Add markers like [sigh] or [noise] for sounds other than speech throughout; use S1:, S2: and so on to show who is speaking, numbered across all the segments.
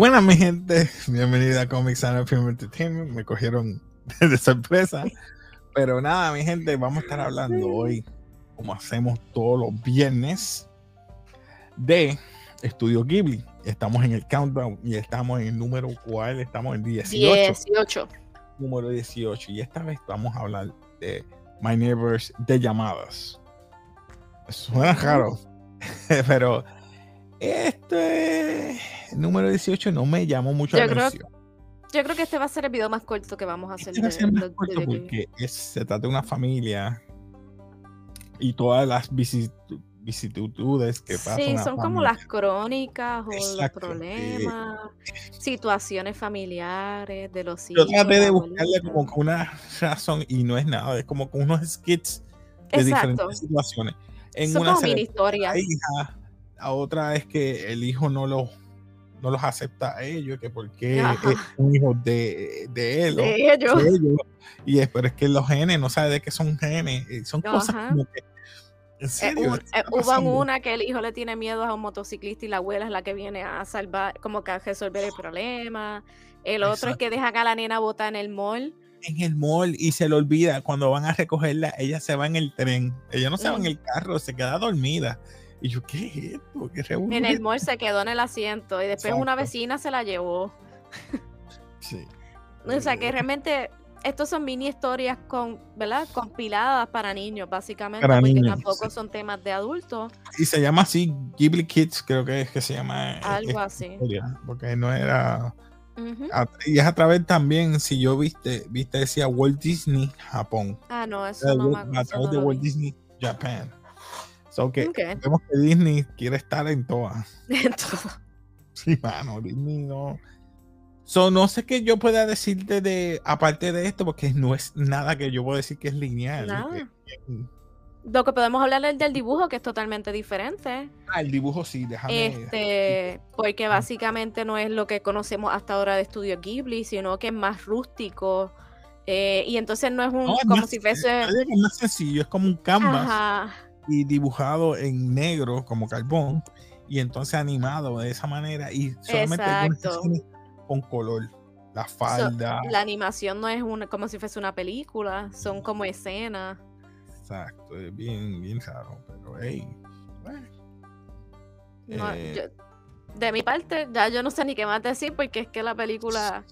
S1: Buenas, mi gente. Bienvenida a Comics and Film Entertainment. Me cogieron [laughs] de sorpresa. Pero nada, mi gente, vamos a estar hablando hoy, como hacemos todos los viernes, de Estudio Ghibli. Estamos en el countdown y estamos en el número cuál? Estamos en 18.
S2: 18.
S1: Número 18. Y esta vez vamos a hablar de My Neighbors de llamadas. Suena raro, [laughs] pero este número 18 no me llamó mucho la
S2: Yo creo-
S1: atención.
S2: Yo creo que este va a ser el video más corto que vamos a hacer.
S1: Este va a
S2: de-
S1: ser más
S2: de- de-
S1: corto
S2: de-
S1: porque es- se trata de una familia y todas las visit- vicisitudes que pasan.
S2: Sí, son como las crónicas o
S1: Exacto,
S2: los problemas, situaciones familiares de los
S1: Yo
S2: hijos.
S1: traté de buscarle como una razón y no es nada, es como unos skits de
S2: Exacto.
S1: diferentes situaciones. En
S2: Son
S1: una
S2: como mini historias.
S1: a otra es que el hijo no los no los acepta a ellos, que porque
S2: Ajá.
S1: es un hijo de, de él.
S2: De ellos.
S1: de ellos. Y es, pero es que los genes, no sabe de qué son genes, eh, son cosas como que. En
S2: Eh,
S1: serio,
S2: un-
S1: ¿qué
S2: eh, hubo una que el hijo le tiene miedo a un motociclista y la abuela es la que viene a salvar, como que a resolver el problema. El otro es que dejan a la nena botar en el mall.
S1: en el mall y se le olvida cuando van a recogerla, ella se va en el tren, ella no se va en el carro, se queda dormida. Y yo, ¿qué es esto? ¿Qué
S2: En el mall se quedó en el asiento y después una vecina se la llevó.
S1: Sí.
S2: O sea que
S1: Eh.
S2: realmente estos son mini historias con, ¿verdad? Compiladas para niños, básicamente,
S1: Para
S2: porque
S1: niños,
S2: tampoco
S1: sí.
S2: son temas de adultos,
S1: Y se llama así Ghibli Kids, creo que es que se llama. eh,
S2: algo así.
S1: historia, Porque no era. Y es a través también, si yo viste, viste, decía Walt Disney Japón.
S2: Ah, no,
S1: Era
S2: eso no me
S1: Walt-
S2: acuerdo.
S1: a través
S2: no
S1: de Walt. Disney Japan. So que
S2: Ok.
S1: vemos que Disney quiere estar en todas. [laughs]
S2: Entonces,
S1: Sí, mano, Disney no. So, no sé qué yo pueda decirte de, aparte de esto, porque no es nada que yo pueda decir que es lineal.
S2: Nada. Lo que podemos hablar es del dibujo, que es totalmente diferente.
S1: ah, el dibujo sí, déjame.
S2: Este, porque básicamente no es lo que conocemos hasta ahora de Estudio Ghibli, sino que es más rústico. eh, y entonces no es un
S1: No,
S2: como
S1: más-
S2: si fuese.
S1: es más sencillo, es como un canvas
S2: Ajá.
S1: Y dibujado en negro como carbón y entonces animado de esa manera y solamente con color. La
S2: So,
S1: falda.
S2: la animación no es una, como si fuese una película, son como escenas.
S1: Exacto, es bien, bien raro, pero hey. bueno.
S2: No,
S1: Eh,
S2: yo- de mi parte, ya yo no sé ni qué más decir porque es que la película.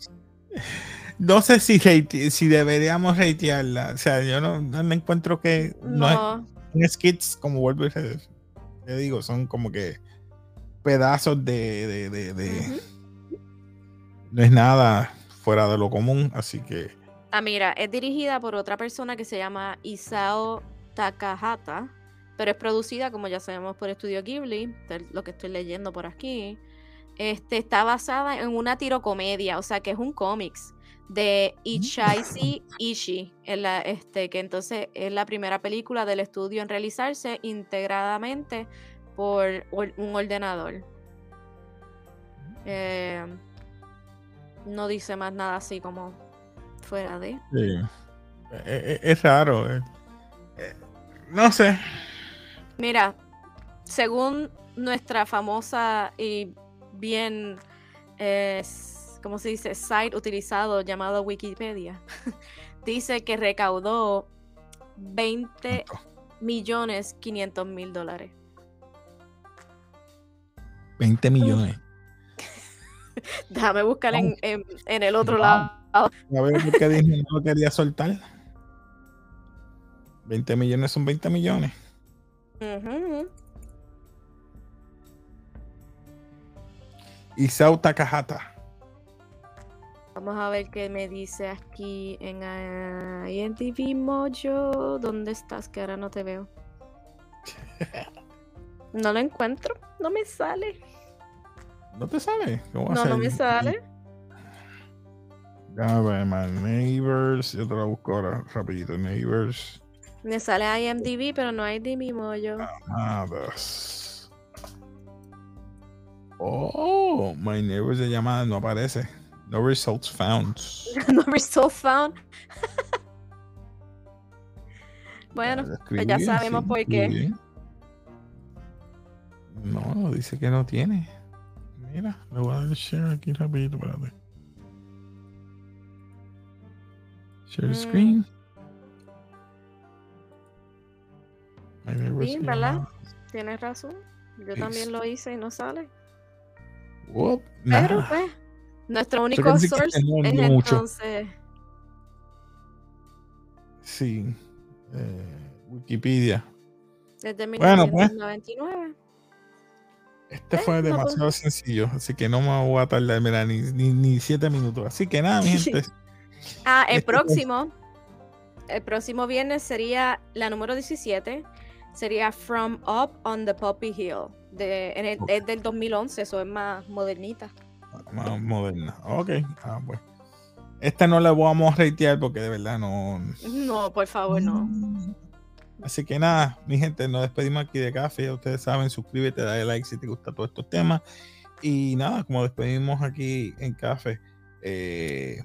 S2: [sighs]
S1: No sé si, si deberíamos ratearla. O sea, yo no, no me encuentro que No, un skits, como vuelvo y te digo, son como que pedazos de, de, de- no es nada fuera de lo común, así que
S2: Ah, mira, es dirigida por otra persona que se llama Isao Takahata, pero es producida, como ya sabemos, por Estudio Ghibli, lo que estoy leyendo por aquí. Este, está basada en una tirocomedia, o sea que es un cómics de Ishii, en la- este, que entonces es la primera película del estudio en realizarse integradamente por or- un ordenador. Eh, no dice más nada así como fuera de.
S1: sí. Eh, eh, es, raro. eh. No sé.
S2: Mira, según nuestra famosa y bien, eh, ¿cómo se dice? Site utilizado llamado Wikipedia, [laughs] dice que recaudó 20 millones 500 mil dólares.
S1: 20 millones. [laughs]
S2: Déjame buscar en, en- en el otro lado.
S1: A ver por qué [laughs] Disney no lo quería soltar. 20 millones son 20 millones.
S2: Ujú.
S1: Isao Takahata.
S2: Vamos a ver qué me dice aquí en ah, IMDb Mojo. ¿Dónde estás? Que ahora no te veo. [laughs] No lo encuentro. No me sale.
S1: ¿No te sale? ¿Cómo
S2: No, no me sale.
S1: A ver, my neighbors. Yo te la busco ahora rapidito. Neighbors.
S2: Me sale IMDb, pero no hay DB Mojo.
S1: Llamadas. Oh, my neighbors de llamada no aparece. No results found. [laughs]
S2: no result found. [laughs] bueno,
S1: lo
S2: pues ya
S1: bien,
S2: sabemos
S1: sí,
S2: por qué.
S1: No, dice que no tiene. Mira, le voy a dar share aquí rapidito, espérate. Share
S2: Mm.
S1: screen.
S2: Sí, ¿verdad? Tienes razón. Yo también lo hice y no sale.
S1: Whoop,
S2: Pero
S1: nada.
S2: pues, nuestro único source
S1: no
S2: es
S1: mucho.
S2: entonces.
S1: Sí. eh, Wikipedia.
S2: Desde
S1: Bueno, pues.
S2: 1999.
S1: Este
S2: Eh,
S1: fue
S2: no,
S1: demasiado sencillo, así que no me voy a tardar, mira, ni, ni, ni siete minutos. Así que nada, mi gente. [laughs]
S2: Ah, el
S1: Este,
S2: próximo. El próximo viernes sería la número 17. Sería From Up on the Poppy Hill. De, en el-
S1: Ok.
S2: Es del 2011, eso es más modernita.
S1: Más moderna. Ok. Ah, pues. Esta no la vamos a ratear porque de verdad no.
S2: No, por favor, no.
S1: Así que nada, mi gente, nos despedimos aquí de café. Ya ustedes saben, suscríbete, dale like si te gustan todos estos temas. Y nada, como despedimos aquí en café. Eh,